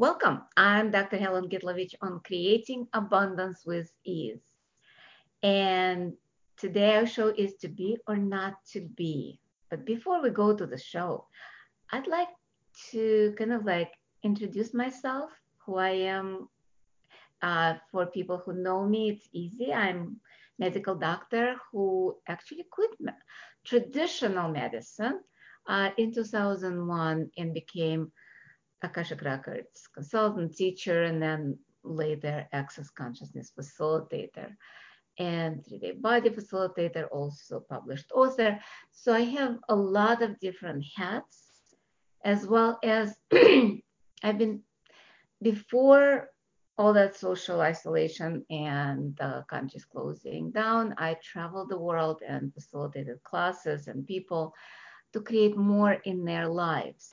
Welcome. I'm Dr. Helen Gitlovich on Creating Abundance with Ease. And today our show is to be or not to be. But before we go to the show, I'd like to kind of like introduce myself, who I am. Uh, for people who know me, it's easy. I'm medical doctor who actually quit traditional medicine uh, in 2001 and became Akashic Records consultant, teacher, and then later Access Consciousness facilitator and 3D body facilitator, also published author. So I have a lot of different hats, as well as I've been before all that social isolation and the countries closing down. I traveled the world and facilitated classes and people to create more in their lives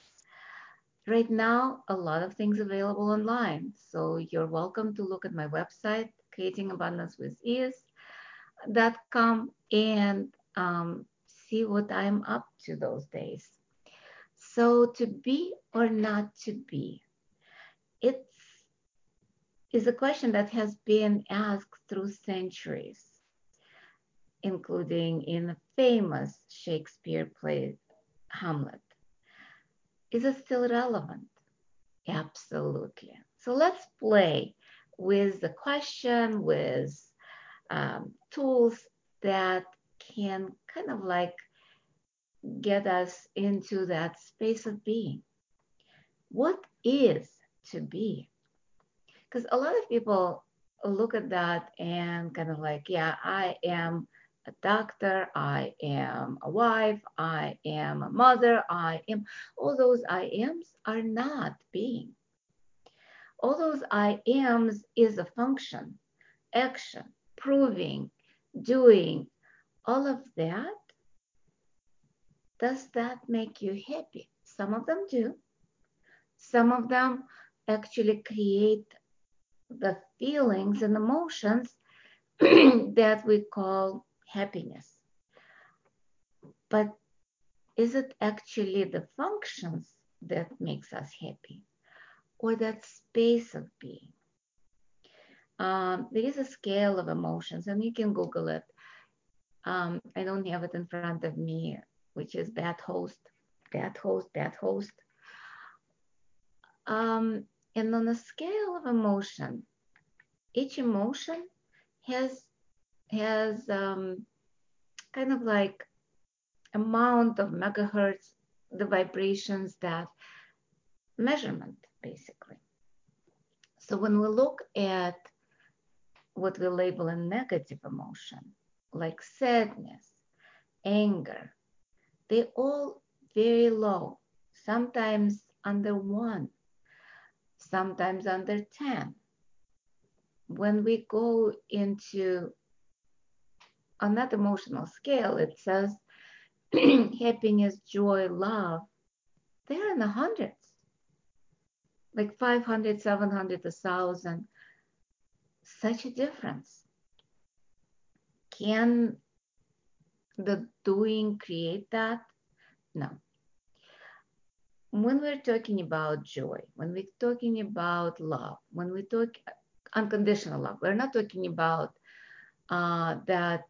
right now a lot of things available online so you're welcome to look at my website creatingabundancewithease.com and um, see what i'm up to those days. So to be or not to be? It's is a question that has been asked through centuries including in the famous shakespeare play hamlet is it still relevant? Absolutely. So let's play with the question, with um, tools that can kind of like get us into that space of being. What is to be? Because a lot of people look at that and kind of like, yeah, I am a doctor, I am a wife, I am a mother, I am. All those I ams are not being. All those I ams is a function, action, proving, doing, all of that. Does that make you happy? Some of them do. Some of them actually create the feelings and emotions that we call happiness. But is it actually the functions that makes us happy or that space of being? Um, there is a scale of emotions and you can Google it. Um, I don't have it in front of me, which is bad host, bad host, bad host. Um, and on a scale of emotion, each emotion has has um, kind of like amount of megahertz, the vibrations that measurement basically. So when we look at what we label a negative emotion, like sadness, anger, they all very low, sometimes under one, sometimes under 10. When we go into on that emotional scale, it says happiness, joy, love, they're in the hundreds, like 500, 700, 1,000. Such a difference. Can the doing create that? No. When we're talking about joy, when we're talking about love, when we talk unconditional love, we're not talking about uh, that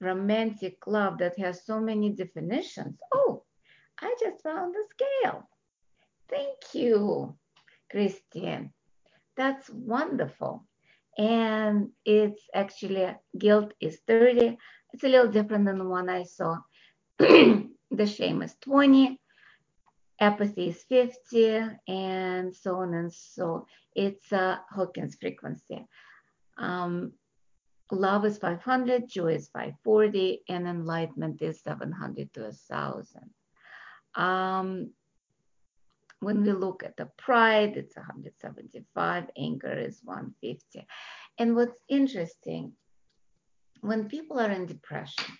romantic love that has so many definitions. Oh, I just found the scale. Thank you, Christian. That's wonderful. And it's actually guilt is 30. It's a little different than the one I saw. the shame is 20, apathy is 50, and so on and so. It's a Hawkins frequency. Um, love is 500, joy is 540, and enlightenment is 700 to 1,000. Um, when we look at the pride, it's 175, anger is 150. And what's interesting, when people are in depression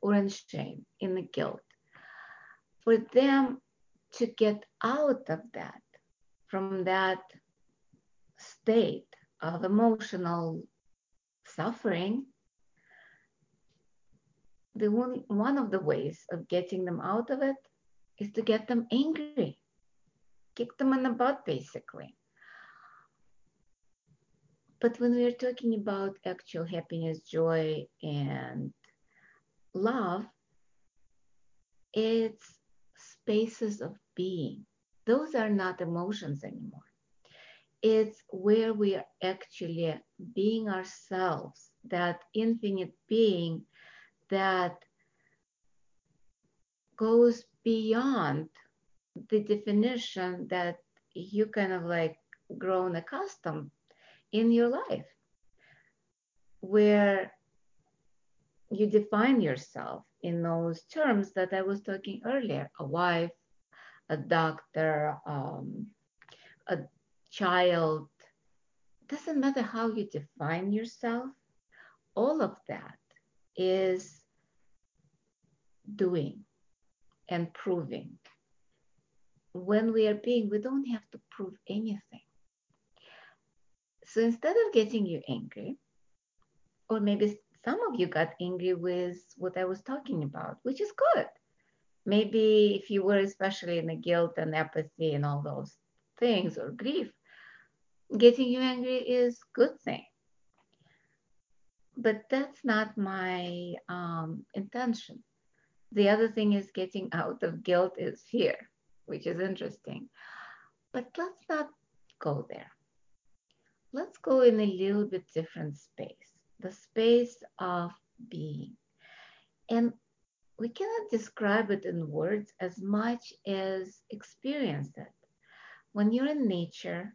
or in shame, in the guilt, for them to get out of that, from that state of emotional suffering, the one, one of the ways of getting them out of it is to get them angry, kick them in the butt, basically. But when we're talking about actual happiness, joy, and love, it's spaces of being. Those are not emotions anymore. It's where we are actually being ourselves, that infinite being that goes beyond the definition that you kind of like grown accustomed in your life where you define yourself in those terms that I was talking earlier a wife, a doctor, um, a child. Doesn't matter how you define yourself, all of that is doing and proving. When we are being, we don't have to prove anything. So instead of getting you angry, or maybe some of you got angry with what I was talking about, which is good. Maybe if you were especially in the guilt and apathy and all those things or grief, getting you angry is good thing. But that's not my um, intention. The other thing is getting out of guilt is fear, which is interesting. But let's not go there let's go in a little bit different space the space of being. And we cannot describe it in words as much as experience it. When you're in nature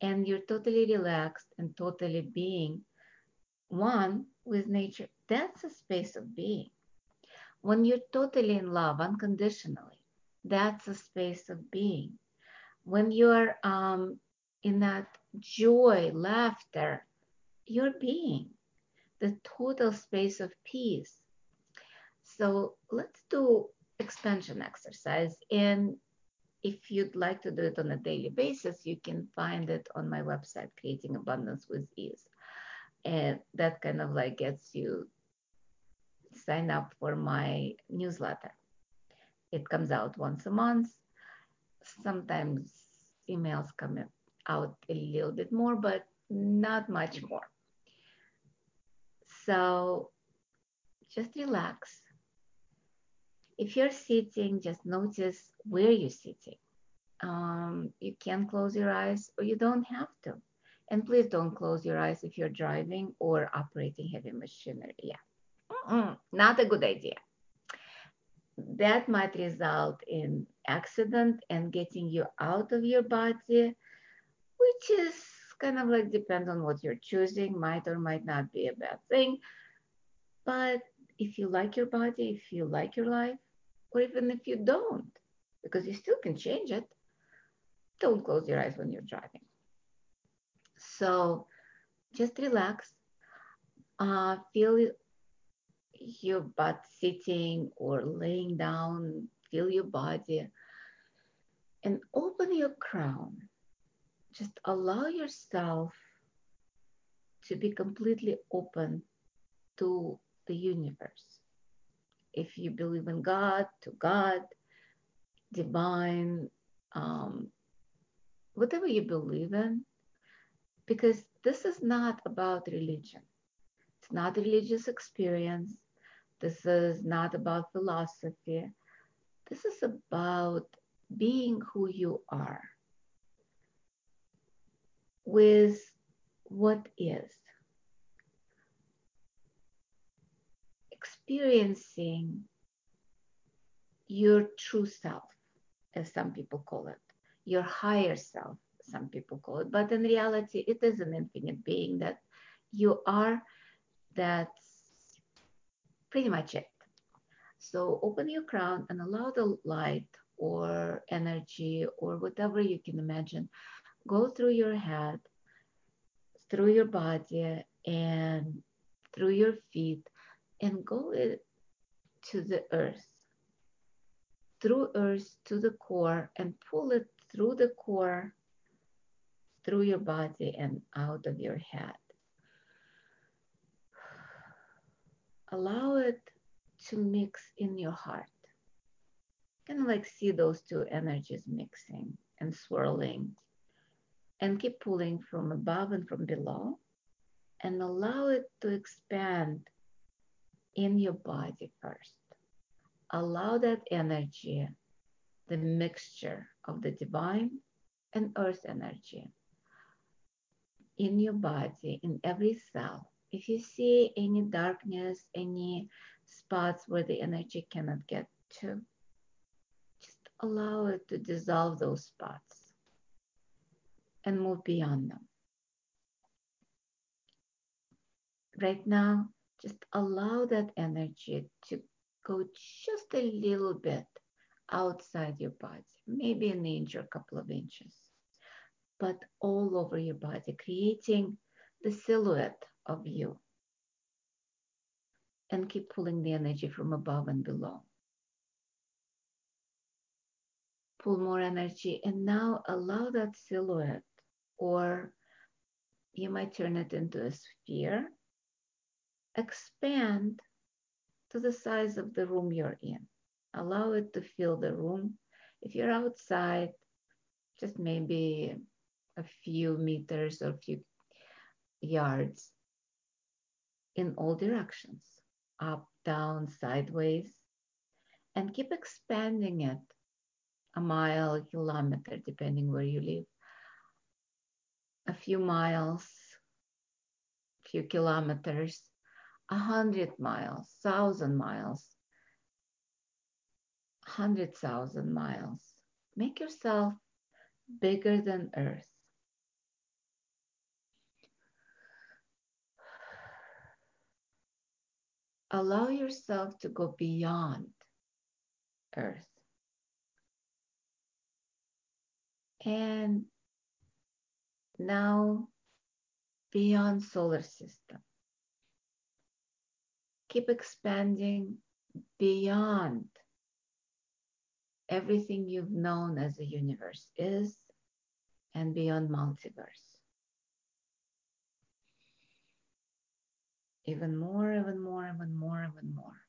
and you're totally relaxed and totally being one with nature, that's a space of being. When you're totally in love unconditionally, that's a space of being. When you're um, in that joy, laughter, your being, the total space of peace. So let's do expansion exercise. And if you'd like to do it on a daily basis, you can find it on my website, Creating Abundance with Ease. And that kind of like gets you sign up for my newsletter. It comes out once a month. Sometimes emails come out a little bit more, but not much more. So just relax. If you're sitting, just notice where you're sitting. Um, you can close your eyes or you don't have to. And please don't close your eyes if you're driving or operating heavy machinery. Yeah, Mm-mm, not a good idea. That might result in accident and getting you out of your body which is kind of like depends on what you're choosing, might or might not be a bad thing. But if you like your body, if you like your life, or even if you don't, because you still can change it, don't close your eyes when you're driving. So just relax. Uh, feel your butt sitting or laying down, feel your body, and open your crown just allow yourself to be completely open to the universe. If you believe in God, to God, divine, um, whatever you believe in, because this is not about religion. It's not religious experience. This is not about philosophy. This is about being who you are with what is. Experiencing your true self, as some people call it, your higher self, some people call it. But in reality, it is an infinite being that you are. That's pretty much it. So open your crown and allow the light or energy or whatever you can imagine go through your head, through your body, and through your feet, and go it to the earth, through earth to the core, and pull it through the core, through your body, and out of your head. Allow it to mix in your heart. Kind of like see those two energies mixing and swirling and keep pulling from above and from below and allow it to expand in your body first. Allow that energy, the mixture of the divine and earth energy in your body, in every cell. If you see any darkness, any spots where the energy cannot get to, just allow it to dissolve those spots and move beyond them. Right now, just allow that energy to go just a little bit outside your body, maybe an inch or a couple of inches, but all over your body, creating the silhouette of you. And keep pulling the energy from above and below. Pull more energy, and now allow that silhouette or you might turn it into a sphere, expand to the size of the room you're in. Allow it to fill the room. If you're outside, just maybe a few meters or a few yards in all directions up, down, sideways, and keep expanding it a mile, kilometer, depending where you live a few miles, a few kilometers, a hundred miles, thousand miles, hundred thousand miles. Make yourself bigger than Earth. Allow yourself to go beyond Earth. And now beyond solar system. Keep expanding beyond everything you've known as the universe is and beyond multiverse. Even more, even more, even more, even more.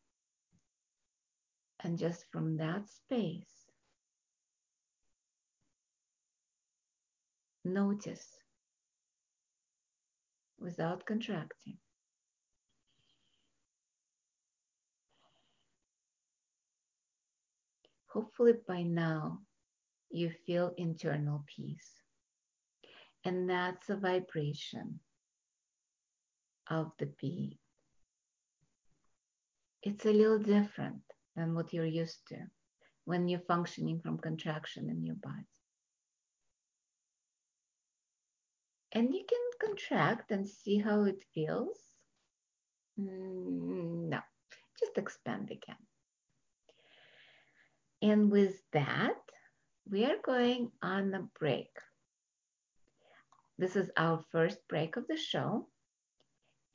And just from that space, notice without contracting. Hopefully, by now, you feel internal peace. And that's a vibration of the being. It's a little different than what you're used to when you're functioning from contraction in your body. And you can contract and see how it feels. Mm, no, just expand again. And with that, we are going on a break. This is our first break of the show.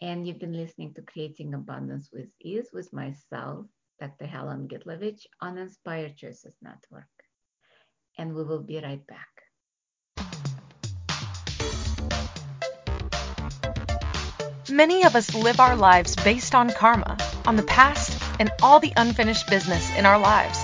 And you've been listening to Creating Abundance with Ease with myself, Dr. Helen Gitlovich on Inspired Choices Network. And we will be right back. Many of us live our lives based on karma, on the past, and all the unfinished business in our lives.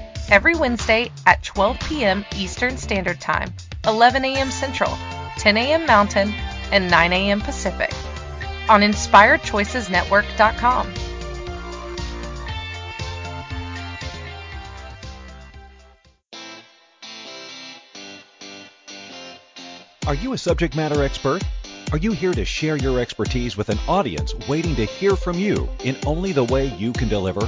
every Wednesday at 12 p.m. Eastern Standard Time, 11 a.m. Central, 10 a.m. Mountain, and 9 a.m. Pacific on InspiredChoicesNetwork.com. Are you a subject matter expert? Are you here to share your expertise with an audience waiting to hear from you in only the way you can deliver?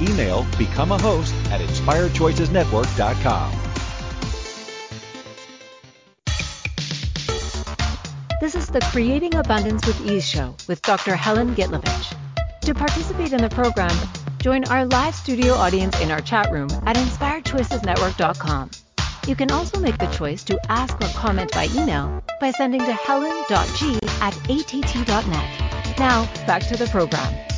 Email become a host at inspiredchoicesnetwork.com. This is the Creating Abundance with Ease show with Dr. Helen Gitlovich. To participate in the program, join our live studio audience in our chat room at inspiredchoicesnetwork.com. You can also make the choice to ask or comment by email by sending to helen.g at att.net. Now, back to the program.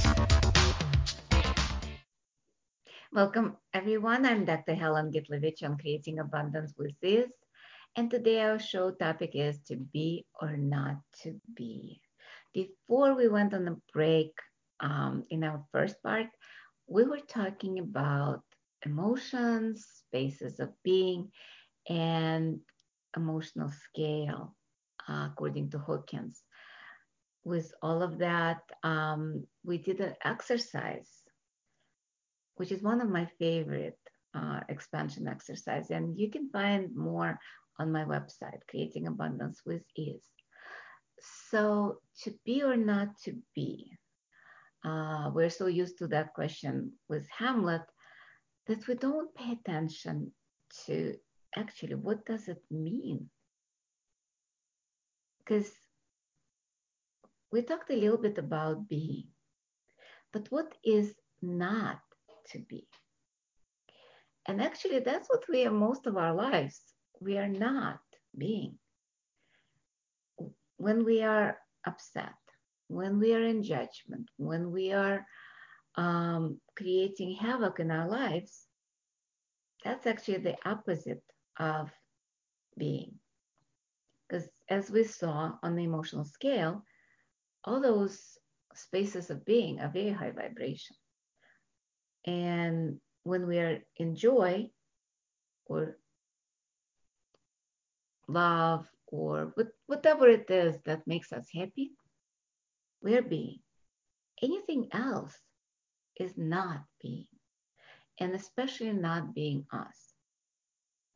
Welcome, everyone. I'm Dr. Helen Gitlovich on Creating Abundance with Ease. And today our show topic is to be or not to be. Before we went on a break um, in our first part, we were talking about emotions, spaces of being, and emotional scale, uh, according to Hawkins. With all of that, um, we did an exercise, which is one of my favorite uh, expansion exercise, and you can find more on my website, Creating Abundance with Ease. So, to be or not to be, uh, we're so used to that question with Hamlet that we don't pay attention to actually what does it mean because we talked a little bit about being but what is not to be and actually that's what we are most of our lives we are not being when we are upset when we are in judgment when we are um, creating havoc in our lives that's actually the opposite of being. Because as we saw on the emotional scale, all those spaces of being are very high vibration. And when we are in joy or love or whatever it is that makes us happy, we're being. Anything else is not being, and especially not being us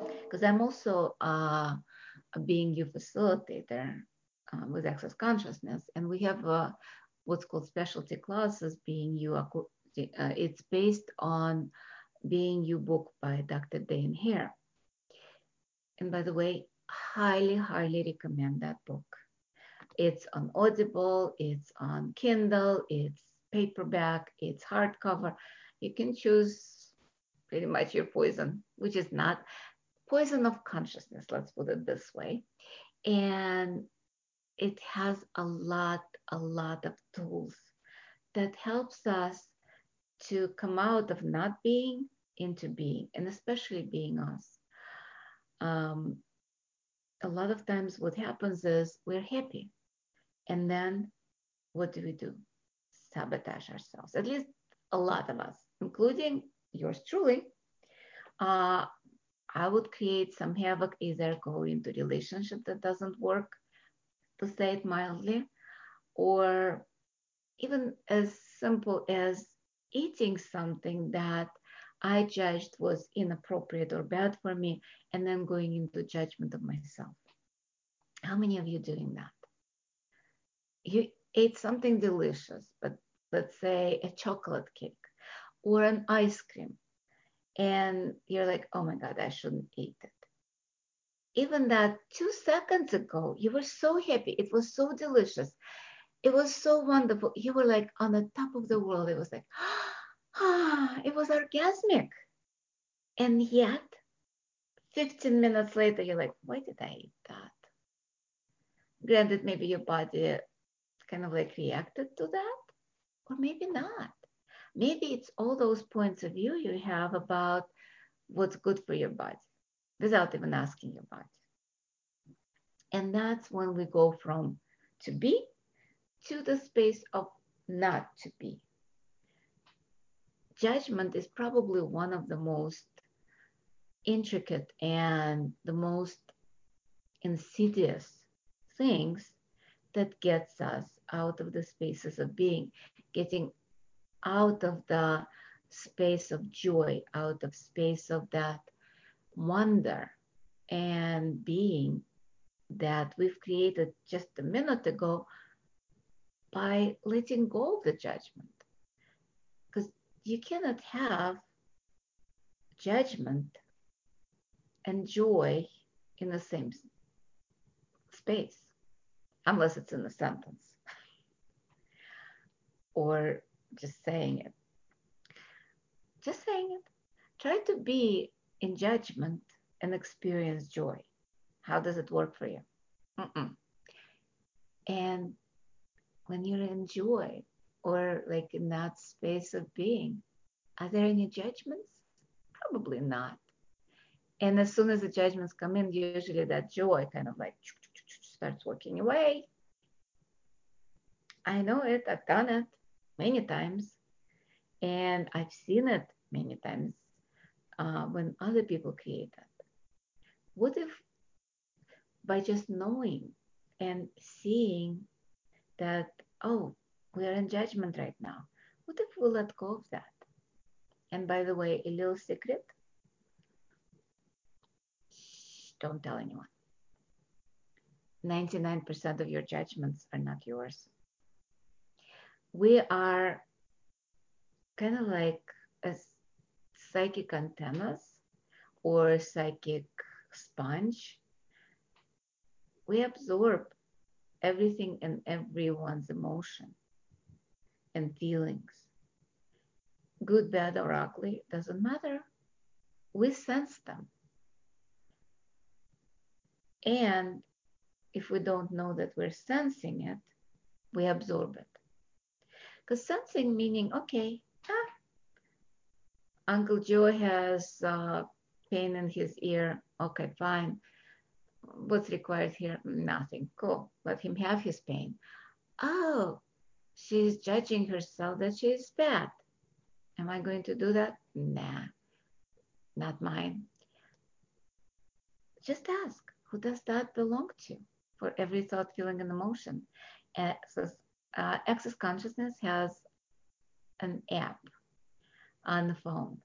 because I'm also uh, a being you facilitator uh, with access consciousness, and we have uh, what's called specialty classes. Being you, uh, it's based on being you book by Dr. Dain Heer. And by the way, highly, highly recommend that book. It's on Audible, it's on Kindle, it's paperback, it's hardcover. You can choose pretty much your poison, which is not poison of consciousness, let's put it this way. And it has a lot, a lot of tools that helps us to come out of not being into being, and especially being us. Um, a lot of times, what happens is we're happy, and then what do we do? Sabotage ourselves. At least a lot of us, including yours truly. Uh, I would create some havoc, either go into relationship that doesn't work, to say it mildly, or even as simple as eating something that I judged was inappropriate or bad for me, and then going into judgment of myself. How many of you doing that? You ate something delicious, but let's say a chocolate cake or an ice cream, and you're like, oh my God, I shouldn't eat it. Even that two seconds ago, you were so happy. It was so delicious. It was so wonderful. You were like on the top of the world. It was like, ah, it was orgasmic. And yet, 15 minutes later, you're like, why did I eat that? Granted, maybe your body kind of like reacted to that, or maybe not maybe it's all those points of view you have about what's good for your body without even asking your body. And that's when we go from to be to the space of not to be. Judgment is probably one of the most intricate and the most insidious things that gets us out of the spaces of being, getting out of the space of joy, out of space of that wonder and being that we've created just a minute ago by letting go of the judgment. Because you cannot have judgment and joy in the same space unless it's in a sentence or just saying it. Just saying it. Try to be in judgment and experience joy. How does it work for you? Mm-mm. And when you're in joy or like in that space of being, are there any judgments? Probably not. And as soon as the judgments come in, usually that joy kind of like starts working away. I know it, I've done it many times, and I've seen it many times uh, when other people create that. What if by just knowing and seeing that, oh, we're in judgment right now, what if we let go of that? And by the way, a little secret don't tell anyone. 99% of your judgments are not yours. We are kind of like a psychic antennas or psychic sponge. We absorb everything and everyone's emotion and feelings. Good, bad, or ugly, doesn't matter. We sense them. And if we don't know that we're sensing it, we absorb it. Because sensing meaning, okay, ah, Uncle Joe has uh, pain in his ear. Okay, fine. What's required here? Nothing. Cool. Let him have his pain. Oh, she's judging herself that she's bad. Am I going to do that? Nah, not mine. Just ask who does that belong to for every thought, feeling, and emotion? Access, uh, Consciousness has an app on the phone.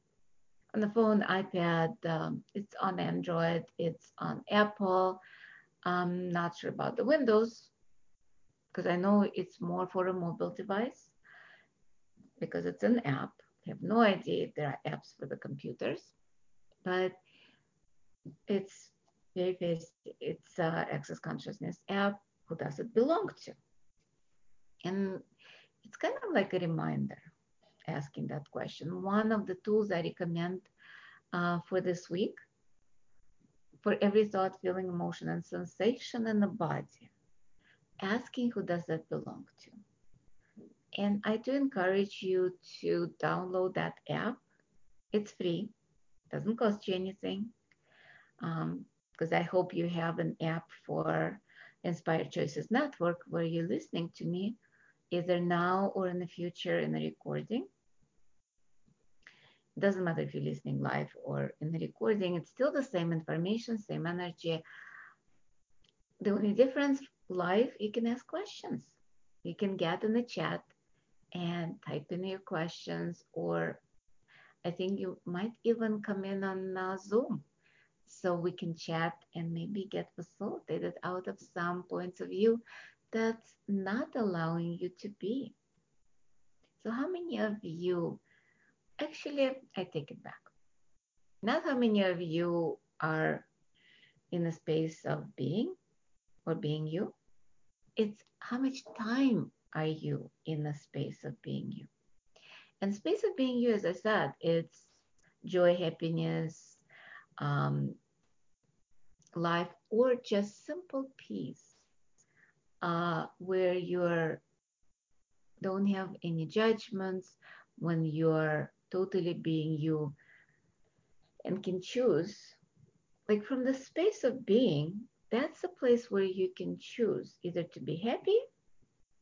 On the phone, iPad, um, it's on Android, it's on Apple. I'm not sure about the Windows because I know it's more for a mobile device because it's an app. I have no idea if there are apps for the computers, but it's very basic. It's Access Consciousness app. Who does it belong to? And it's kind of like a reminder asking that question. One of the tools I recommend uh, for this week for every thought, feeling, emotion, and sensation in the body, asking who does that belong to. And I do encourage you to download that app. It's free, doesn't cost you anything. Um, because I hope you have an app for Inspired Choices Network where you're listening to me either now or in the future in the recording. It doesn't matter if you're listening live or in the recording, it's still the same information, same energy. The only difference live, you can ask questions. You can get in the chat and type in your questions, or I think you might even come in on uh, Zoom so we can chat and maybe get facilitated out of some points of view that's not allowing you to be. So, how many of you actually, I take it back. Not how many of you are in a space of being or being you, it's how much time are you in the space of being you. And space of being you, as I said, it's joy, happiness, um, life or just simple peace uh, where you're don't have any judgments when you're totally being you and can choose like from the space of being that's a place where you can choose either to be happy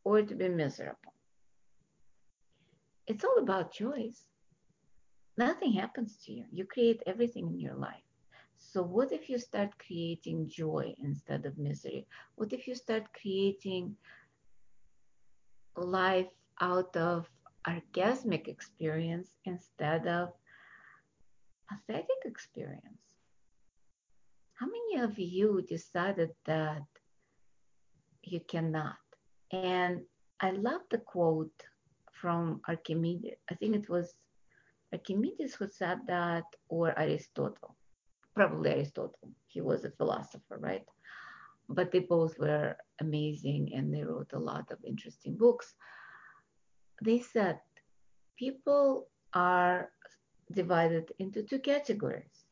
or to be miserable. It's all about choice. Nothing happens to you. You create everything in your life. So, what if you start creating joy instead of misery? What if you start creating life out of orgasmic experience instead of pathetic experience? How many of you decided that you cannot? And I love the quote from Archimedes. I think it was Archimedes who said that, or Aristotle. Probably Aristotle. He was a philosopher, right? But they both were amazing and they wrote a lot of interesting books. They said people are divided into two categories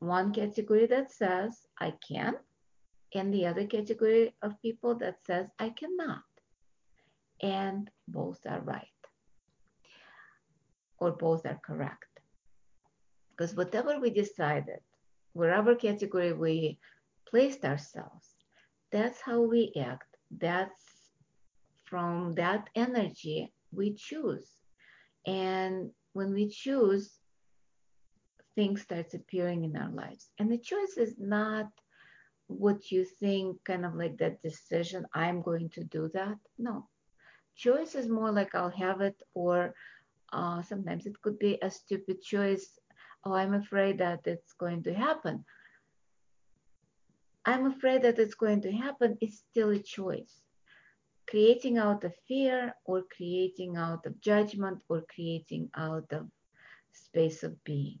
one category that says I can, and the other category of people that says I cannot. And both are right, or both are correct. Because whatever we decided, wherever category we placed ourselves, that's how we act. That's from that energy we choose. And when we choose, things starts appearing in our lives. And the choice is not what you think, kind of like that decision, I'm going to do that. No. Choice is more like I'll have it, or uh, sometimes it could be a stupid choice. Oh, I'm afraid that it's going to happen. I'm afraid that it's going to happen is still a choice. Creating out of fear, or creating out of judgment, or creating out of space of being.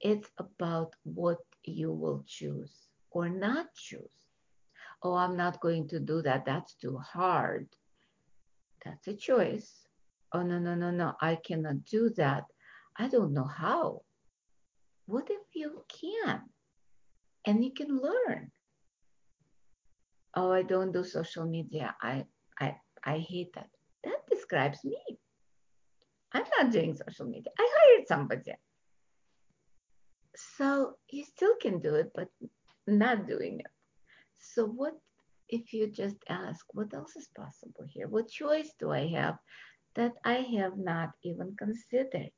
It's about what you will choose or not choose. Oh, I'm not going to do that. That's too hard. That's a choice. Oh, no, no, no, no. I cannot do that. I don't know how. What if you can? And you can learn. Oh, I don't do social media. I, I, I hate that. That describes me. I'm not doing social media. I hired somebody. So you still can do it, but not doing it. So what if you just ask, what else is possible here? What choice do I have that I have not even considered?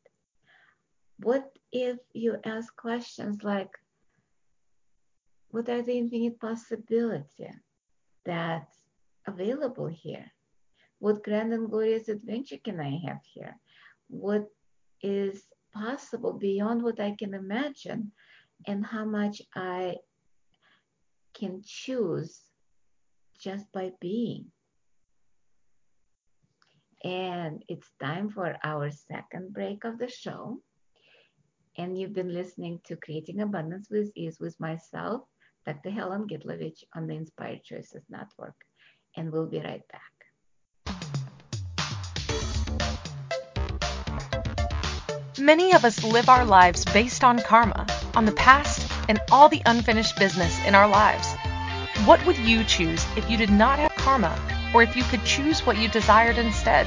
What if you ask questions like, what are the infinite possibilities that's available here? What grand and glorious adventure can I have here? What is possible beyond what I can imagine and how much I can choose just by being. And it's time for our second break of the show. And you've been listening to Creating Abundance with Ease with myself, Dr. Helen Gitlovich on the Inspired Choices Network. And we'll be right back. Many of us live our lives based on karma, on the past, and all the unfinished business in our lives. What would you choose if you did not have karma, or if you could choose what you desired instead?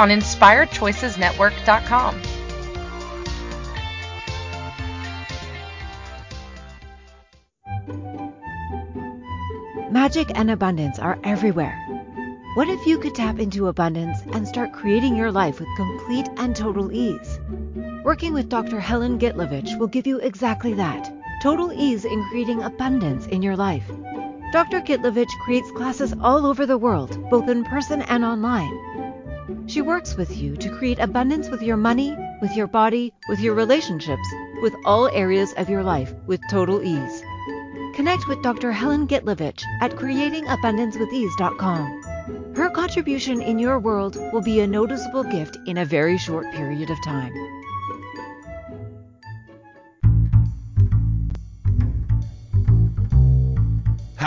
on InspiredChoicesNetwork.com. Magic and abundance are everywhere. What if you could tap into abundance and start creating your life with complete and total ease? Working with Dr. Helen Gitlovich will give you exactly that total ease in creating abundance in your life. Dr. Gitlovich creates classes all over the world, both in person and online. She works with you to create abundance with your money, with your body, with your relationships, with all areas of your life with total ease. Connect with Dr. Helen Gitlovich at creatingabundancewithease.com. Her contribution in your world will be a noticeable gift in a very short period of time.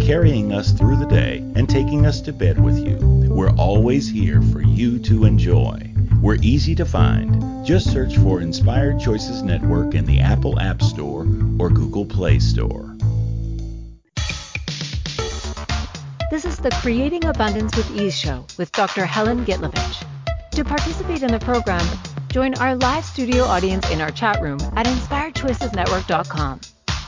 carrying us through the day, and taking us to bed with you, we're always here for you to enjoy. We're easy to find. Just search for Inspired Choices Network in the Apple App Store or Google Play Store. This is the Creating Abundance with Ease show with Dr. Helen Gitlovich. To participate in the program, join our live studio audience in our chat room at inspiredchoicesnetwork.com.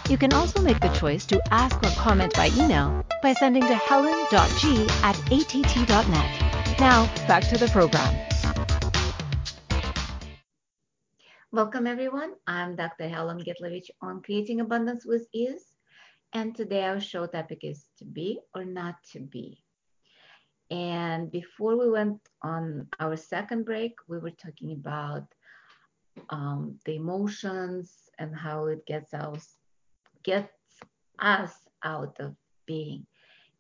You can also make the choice to ask or comment by email by sending to helen.g at att.net. Now, back to the program. Welcome, everyone. I'm Dr. Helen Gitlovich on Creating Abundance with Ease. And today our show topic is to be or not to be. And before we went on our second break, we were talking about um, the emotions and how it gets us gets us out of being.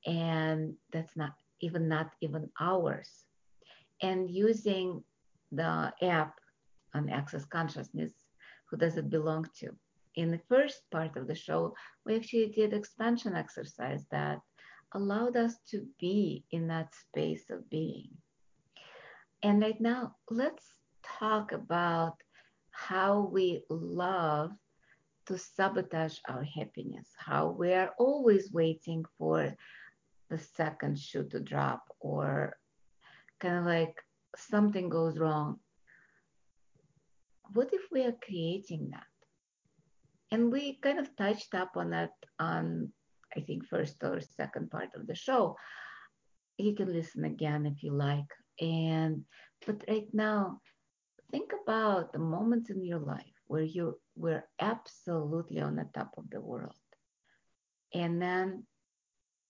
And that's not even not even ours. And using the app on access consciousness who does it belong to? In the first part of the show we actually did expansion exercise that allowed us to be in that space of being. And right now let's talk about how we love to sabotage our happiness, how we are always waiting for the second shoe to drop or kind of like something goes wrong. What if we are creating that? And we kind of touched up on that on, I think, first or second part of the show. You can listen again if you like. And but right now, think about the moments in your life where you were absolutely on the top of the world. And then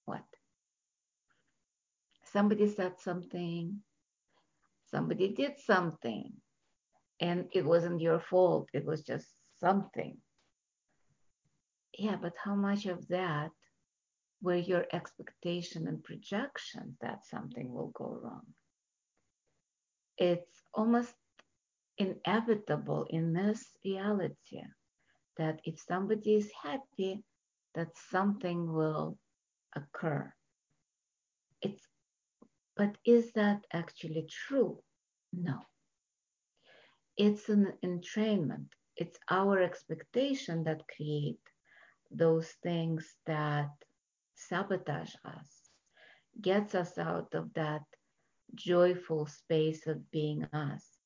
what? Somebody said something, somebody did something, and it wasn't your fault, it was just something. Yeah, but how much of that were your expectation and projection that something will go wrong? It's almost inevitable in this reality that if somebody is happy, that something will occur. It's, but is that actually true? No. It's an entrainment. It's our expectation that create those things that sabotage us, gets us out of that joyful space of being us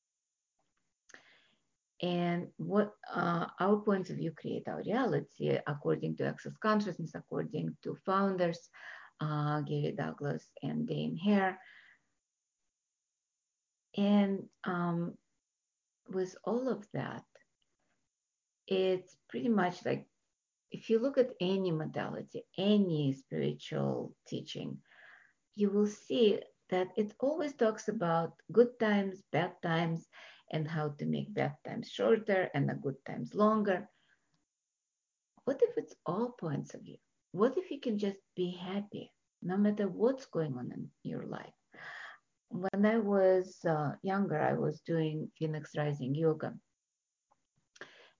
and what uh, our points of view create our reality according to access consciousness according to founders uh, gary douglas and Dain Heer. And um, with all of that it's pretty much like if you look at any modality any spiritual teaching you will see that it always talks about good times bad times and how to make bad times shorter and the good times longer. What if it's all points of view? What if you can just be happy no matter what's going on in your life? When I was uh, younger, I was doing Phoenix Rising Yoga.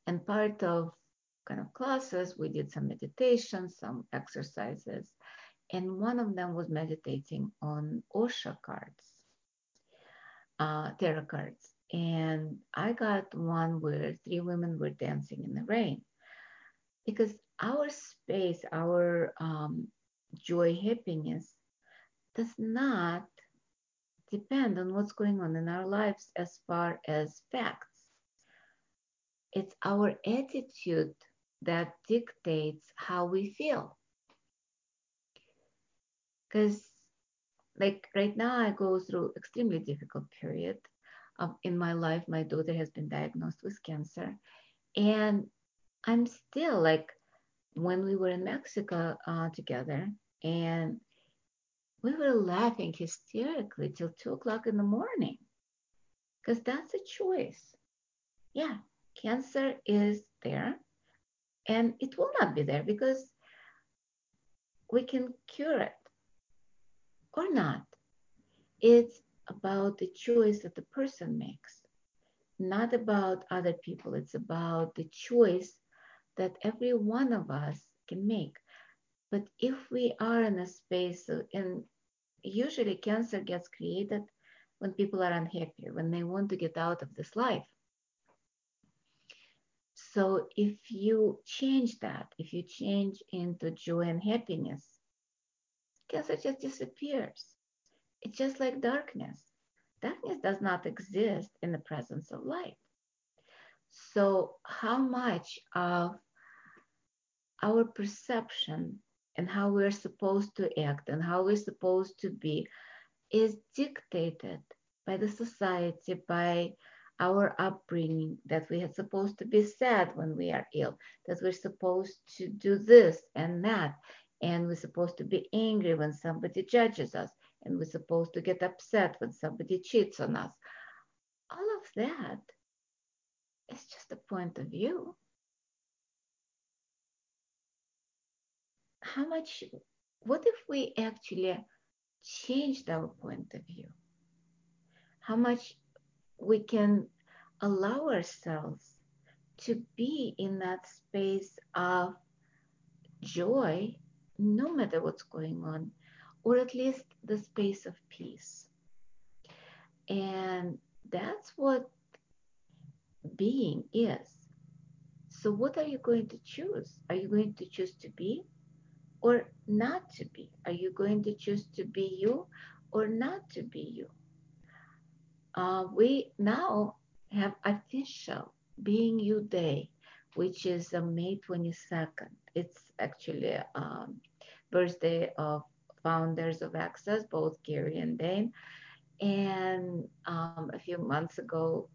And part of kind of classes, we did some meditation, some exercises. And one of them was meditating on Osho cards, uh, tarot cards. And I got one where three women were dancing in the rain. Because our space, our um, joy, happiness does not depend on what's going on in our lives as far as facts. It's our attitude that dictates how we feel. Because like right now I go through extremely difficult period um, in my life, my daughter has been diagnosed with cancer. And I'm still like, when we were in Mexico uh, together, and we were laughing hysterically till two o'clock in the morning. because that's a choice. Yeah, cancer is there and it will not be there because we can cure it or not. It's about the choice that the person makes, not about other people. It's about the choice that every one of us can make. But if we are in a space, and usually cancer gets created when people are unhappy, when they want to get out of this life. So if you change that, if you change into joy and happiness, cancer just disappears. It's just like darkness. Darkness does not exist in the presence of light. So, how much of our perception and how we're supposed to act and how we're supposed to be is dictated by the society, by our upbringing, that we are supposed to be sad when we are ill, that we're supposed to do this and that, and we're supposed to be angry when somebody judges us, and we're supposed to get upset when somebody cheats on us. All of that is just a point of view. How much, what if we actually changed our point of view? How much we can allow ourselves to be in that space of joy no matter what's going on, or at least the space of peace. And that's what being is. So, what are you going to choose? Are you going to choose to be or not to be? Are you going to choose to be you or not to be you? Uh, we now have official Being You Day, which is uh, May 22nd. It's actually um, birthday of founders of Access, both Gary and Dain. And um, a few months ago,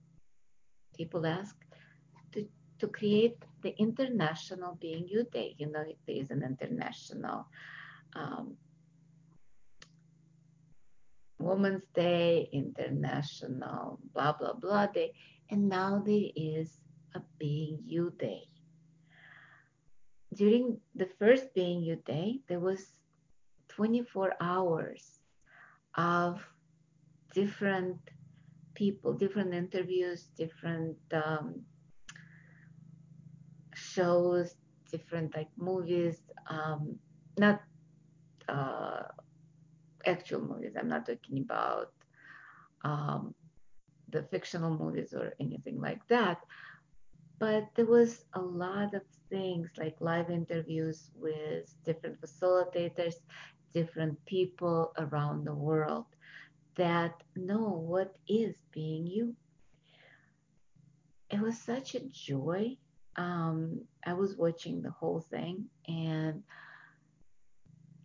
people asked to, to create the International Being You Day. You know, there is an international um, Women's Day, International blah blah blah Day, and now there is a Being You Day. During the first Being You Day, there was 24 hours of different people, different interviews, different um, shows, different like movies, um, not uh, actual movies. I'm not talking about um, the fictional movies or anything like that. But there was a lot of things like live interviews with different facilitators, different people around the world that know what is being you. It was such a joy. Um, I was watching the whole thing and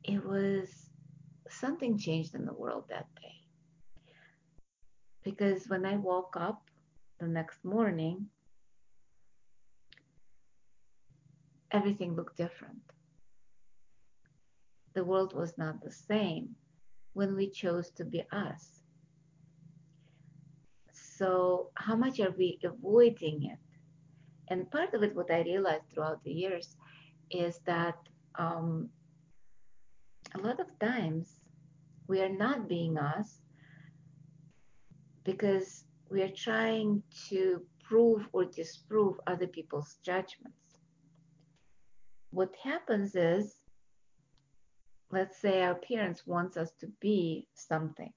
it was something changed in the world that day. Because when I woke up the next morning, everything looked different. The world was not the same when we chose to be us. So, how much are we avoiding it? And part of it, what I realized throughout the years, is that um, a lot of times we are not being us because we are trying to prove or disprove other people's judgments. What happens is, let's say our parents wants us to be something,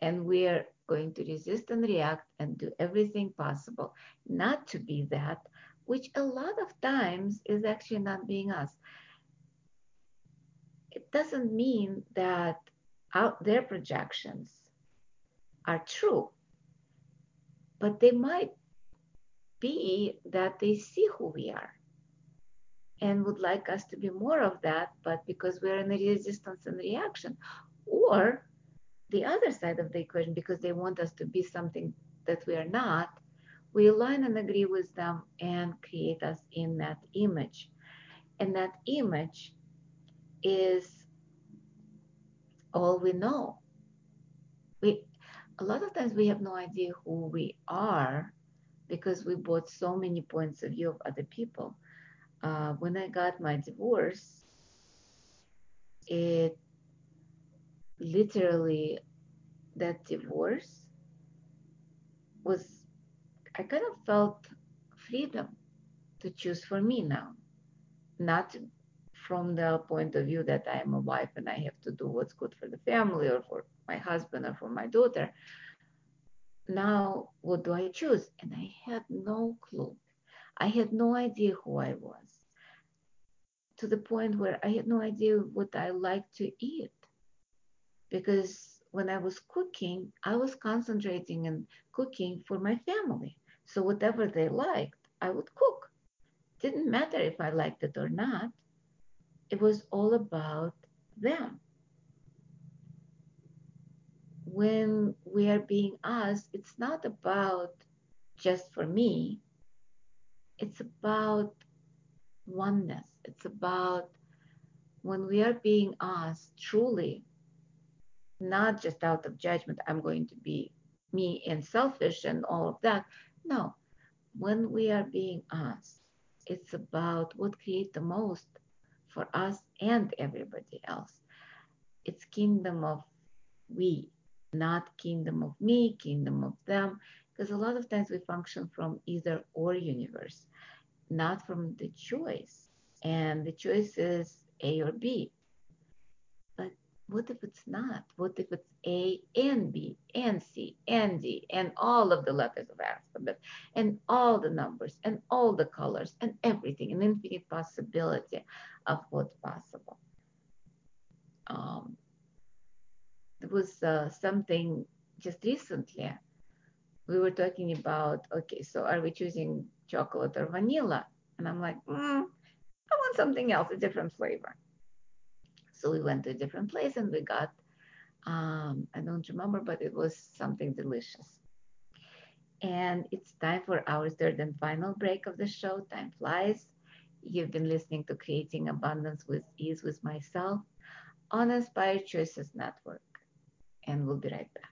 and we're going to resist and react and do everything possible not to be that, which a lot of times is actually not being us. It doesn't mean that out their projections are true, but they might be that they see who we are and would like us to be more of that, but because we're in a resistance and reaction, or the other side of the equation, because they want us to be something that we are not, we align and agree with them and create us in that image. And that image is all we know. We a lot of times we have no idea who we are because we bought so many points of view of other people. Uh, when I got my divorce, it literally that divorce was I kind of felt freedom to choose for me now, not from the point of view that I am a wife and I have to do what's good for the family or for my husband or for my daughter. Now, what do I choose? And I had no clue. I had no idea who I was to the point where I had no idea what I like to eat. Because when I was cooking, I was concentrating and cooking for my family. So whatever they liked, I would cook. Didn't matter if I liked it or not. It was all about them. When we are being us, it's not about just for me. It's about oneness. It's about when we are being us truly, not just out of judgment, I'm going to be me and selfish and all of that. No, when we are being us, it's about what creates the most for us and everybody else. It's kingdom of we, not kingdom of me, kingdom of them, because a lot of times we function from either or universe, not from the choice. And the choice is A or B. But what if it's not? What if it's A and B and C and D and all of the letters of alphabet and all the numbers and all the colors and everything, an infinite possibility of what's possible. Um, there was uh, something just recently. We were talking about, okay, so are we choosing chocolate or vanilla? And I'm like, mm, I want something else, a different flavor. So we went to a different place and we got, um, I don't remember, but it was something delicious. And it's time for our third and final break of the show. Time flies. You've been listening to Creating Abundance with Ease with myself on Inspired Choices Network. And we'll be right back.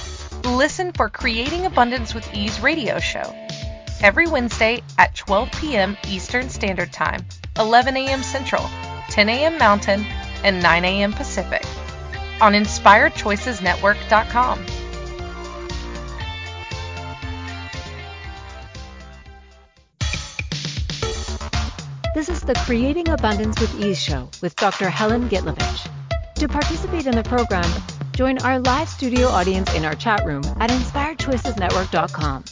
Listen for Creating Abundance with Ease radio show every Wednesday at 12 p.m. Eastern Standard Time, 11 a.m. Central, 10 a.m. Mountain, and 9 a.m. Pacific on InspiredChoicesNetwork.com. This is the Creating Abundance with Ease show with Dr. Helen Gitlovich. To participate in the program, join our live studio audience in our chat room at inspiredchoicesnetwork.com.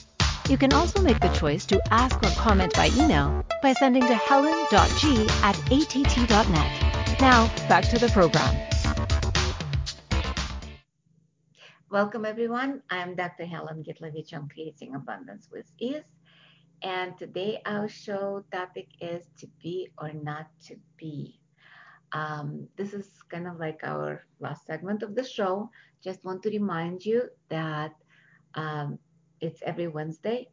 You can also make the choice to ask or comment by email by sending to helen.g at att.net. Now, back to the program. Welcome, everyone. I'm Dr. Helen Gitlovich on Creating Abundance with Ease. And today our show topic is to be or not to be. Um, this is kind of like our last segment of the show. Just want to remind you that um, it's every Wednesday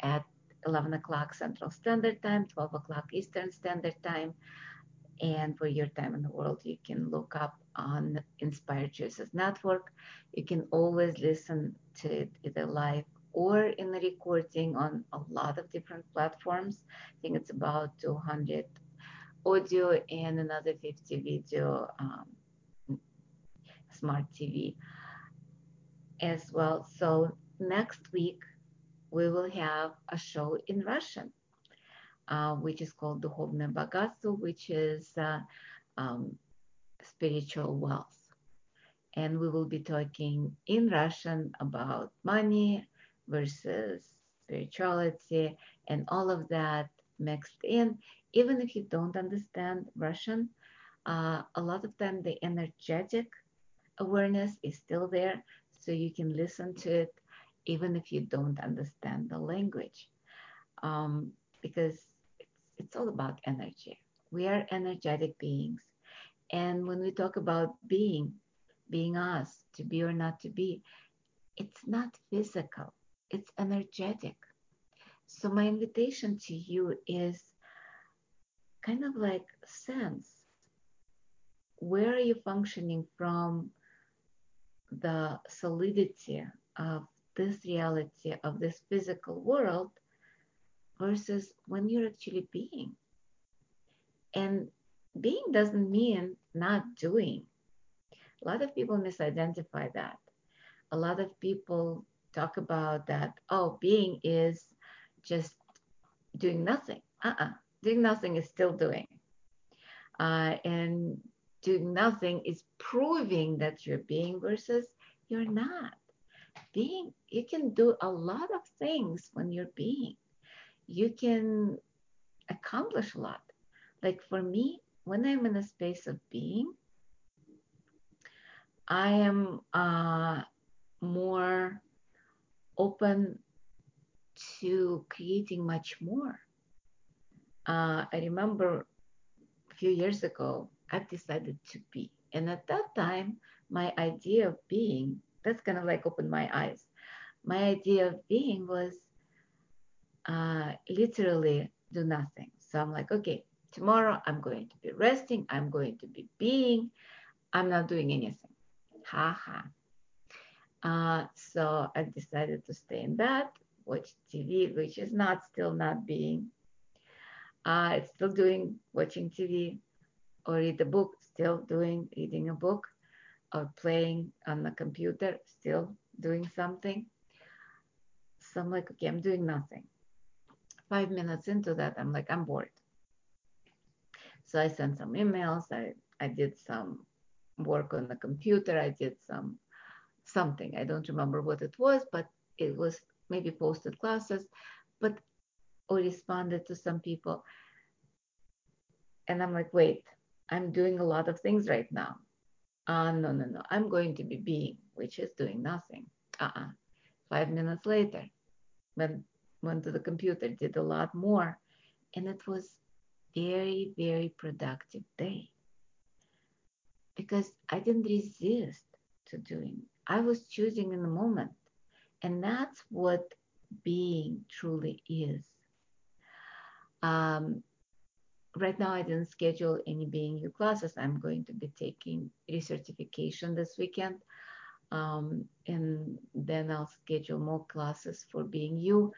at 11 o'clock Central Standard Time, 12 o'clock Eastern Standard Time. And for your time in the world, you can look up on Inspired Choices Network. You can always listen to it either live or in the recording on a lot of different platforms. I think it's about 200 audio and another 50 video um, smart TV as well. So next week we will have a show in Russian, uh, which is called Duhovne Bagatstvo, which is uh, um, spiritual wealth. And we will be talking in Russian about money versus spirituality and all of that mixed in. Even if you don't understand Russian, Uh, a lot of time, the energetic awareness is still there, so you can listen to it even if you don't understand the language, um, because it's, it's all about energy. We are energetic beings. And when we talk about being, being us, to be or not to be, it's not physical, it's energetic. So, my invitation to you is kind of like sense where are you functioning from the solidity of this reality of this physical world versus when you're actually being. And being doesn't mean not doing. A lot of people misidentify that. A lot of people talk about that, oh, being is just doing nothing. Uh uh-uh. uh Doing nothing is still doing. Uh, and doing nothing is proving that you're being versus you're not. Being, you can do a lot of things when you're being. You can accomplish a lot. Like for me, when I'm in a space of being, I am uh, more open to creating much more. Uh, I remember a few years ago, I've decided to be. And at that time, my idea of being, that's kind of like opened my eyes. My idea of being was uh, literally do nothing. So I'm like, okay, tomorrow I'm going to be resting, I'm going to be being, I'm not doing anything. Ha ha. Uh, so I decided to stay in bed, watch TV, which is not still not being. Uh, it's still doing watching TV, or read a book, still doing reading a book, or playing on the computer, still doing something. So I'm like, okay, I'm doing nothing. Five minutes into that, I'm like, I'm bored. So I sent some emails. I, I did some work on the computer. I did some something. I don't remember what it was, but it was maybe posted classes, but or responded to some people. And I'm like, wait, I'm doing a lot of things right now. Uh, no, no, no. I'm going to be being, which is doing nothing. Uh-uh. Five minutes later, went, went to the computer, did a lot more. And it was very, very productive day. Because I didn't resist to doing. I was choosing in the moment. And that's what being truly is. Um, right now I didn't schedule any Being You classes. I'm going to be taking recertification this weekend. Um, and then I'll schedule more classes for Being You.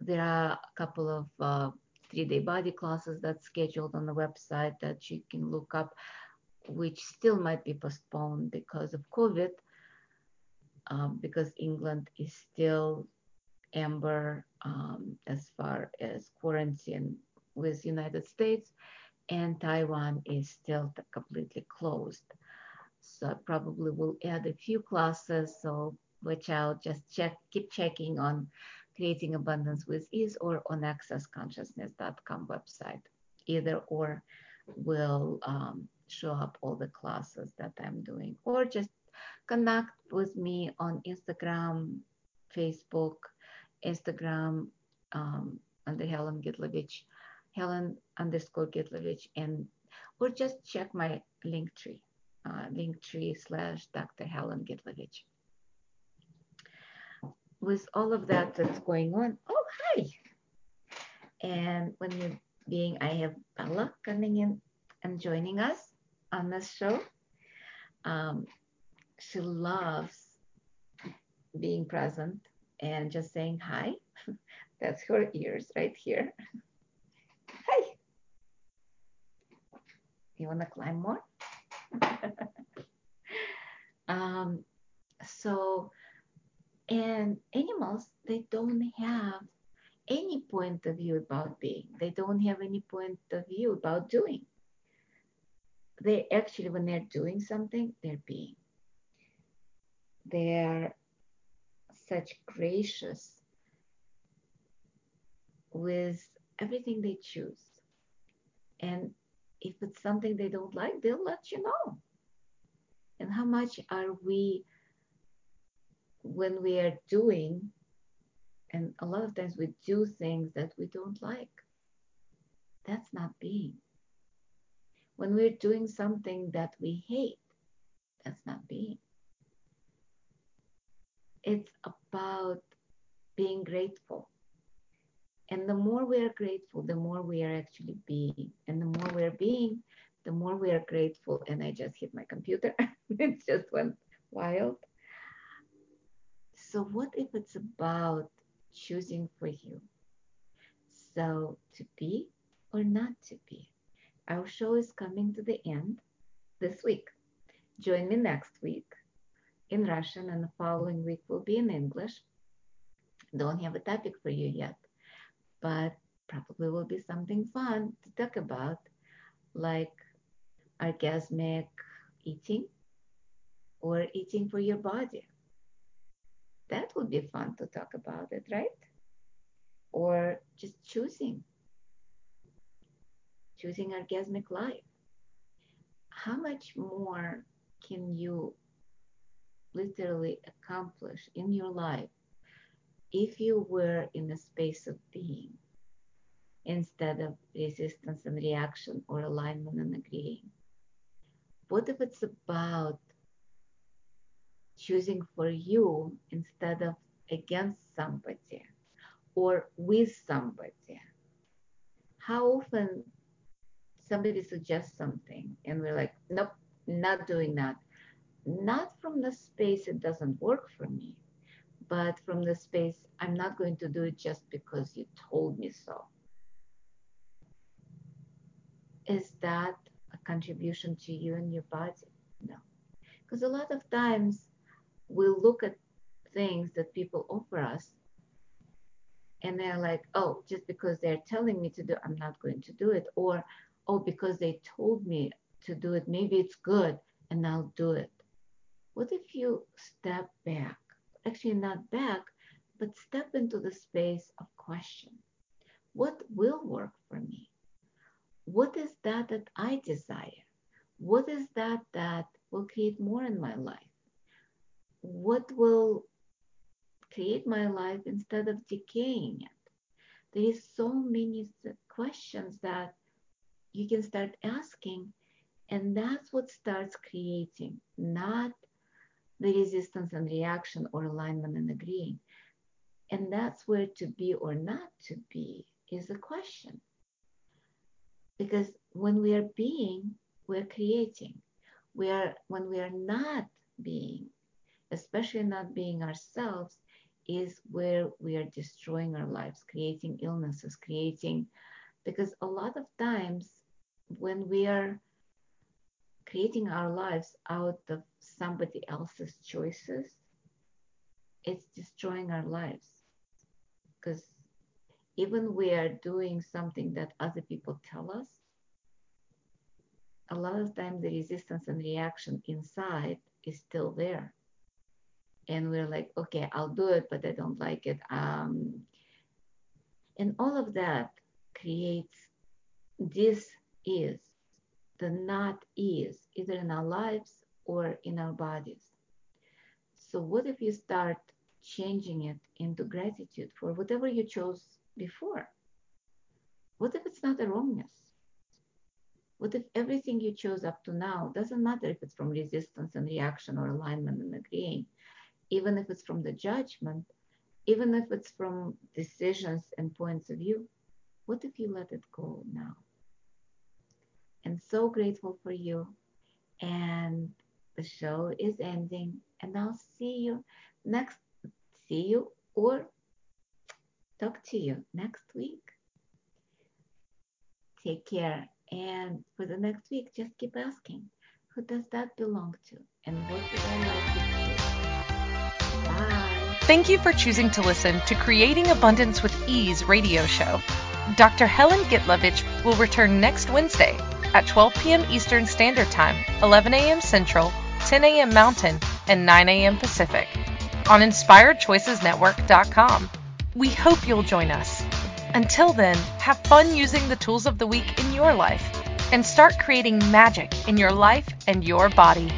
There are a couple of uh, three-day body classes that's scheduled on the website that you can look up, which still might be postponed because of COVID, um, because England is still amber um, as far as quarantine with United States, and Taiwan is still completely closed. So I probably will add a few classes, so which I'll just check, keep checking on creating abundance with ease or on accessconsciousness.com website. Either or will um, show up all the classes that I'm doing, or just connect with me on Instagram, Facebook, Instagram um, under Helen Gitlovich Helen underscore Gitlovich, and or just check my Linktree, uh, Linktree slash Dr. Helen Gitlovich. With all of that that's going on, oh hi, and when you're being, I have Bella coming in and joining us on this show. Um, she loves being present and just saying hi. That's her ears right here. Hi. You want to climb more? um, so, and animals, they don't have any point of view about being. They don't have any point of view about doing. They actually, when they're doing something, they're being. They're such gracious with everything they choose. And if it's something they don't like, they'll let you know. And how much are we, when we are doing, and a lot of times we do things that we don't like. That's not being. When we're doing something that we hate, that's not being. It's about being grateful. And the more we are grateful, the more we are actually being. And the more we're being, the more we are grateful. And I just hit my computer. it just went wild. So, what if it's about choosing for you? So, to be or not to be? Our show is coming to the end this week. Join me next week in Russian, and the following week will be in English. Don't have a topic for you yet, but probably will be something fun to talk about, like orgasmic eating or eating for your body. That would be fun to talk about it, right? Or just choosing, choosing orgasmic life. How much more can you literally accomplish in your life if you were in a space of being instead of resistance and reaction or alignment and agreeing? What if it's about choosing for you instead of against somebody or with somebody? How often somebody suggests something and we're like, nope, not doing that. Not from the space it doesn't work for me, but from the space I'm not going to do it just because you told me so. Is that a contribution to you and your body? No. Because a lot of times we look at things that people offer us and they're like, oh, just because they're telling me to do, I'm not going to do it. Or, oh, because they told me to do it, maybe it's good and I'll do it. What if you step back? Actually, not back, but step into the space of question. What will work for me? What is that that I desire? What is that that will create more in my life? What will create my life instead of decaying it? There is so many questions that you can start asking, and that's what starts creating, not the resistance and reaction or alignment and agreeing. And that's where to be or not to be is a question. Because when we are being, we're creating. We are when we are not being, especially not being ourselves, is where we are destroying our lives, creating illnesses, creating because a lot of times when we are creating our lives out of somebody else's choices, it's destroying our lives. Because even we are doing something that other people tell us, a lot of times the resistance and reaction inside is still there. And we're like, okay, I'll do it, but I don't like it. Um, and all of that creates this is the not is either in our lives or in our bodies. So, what if you start changing it into gratitude for whatever you chose before? What if it's not a wrongness? What if everything you chose up to now doesn't matter if it's from resistance and reaction or alignment and agreeing, even if it's from the judgment, even if it's from decisions and points of view? What if you let it go now? and so grateful for you. And the show is ending, and I'll see you next. See you or talk to you next week. Take care. And for the next week, just keep asking who does that belong to? And what do I like to do? Bye. Thank you for choosing to listen to Creating Abundance with Ease radio show. Dr. Helen Gitlovich will return next Wednesday at 12 p.m. Eastern Standard Time, 11 a.m. Central, 10 a.m. Mountain, and 9 a.m. Pacific on InspiredChoicesNetwork.com. We hope you'll join us. Until then, have fun using the tools of the week in your life and start creating magic in your life and your body.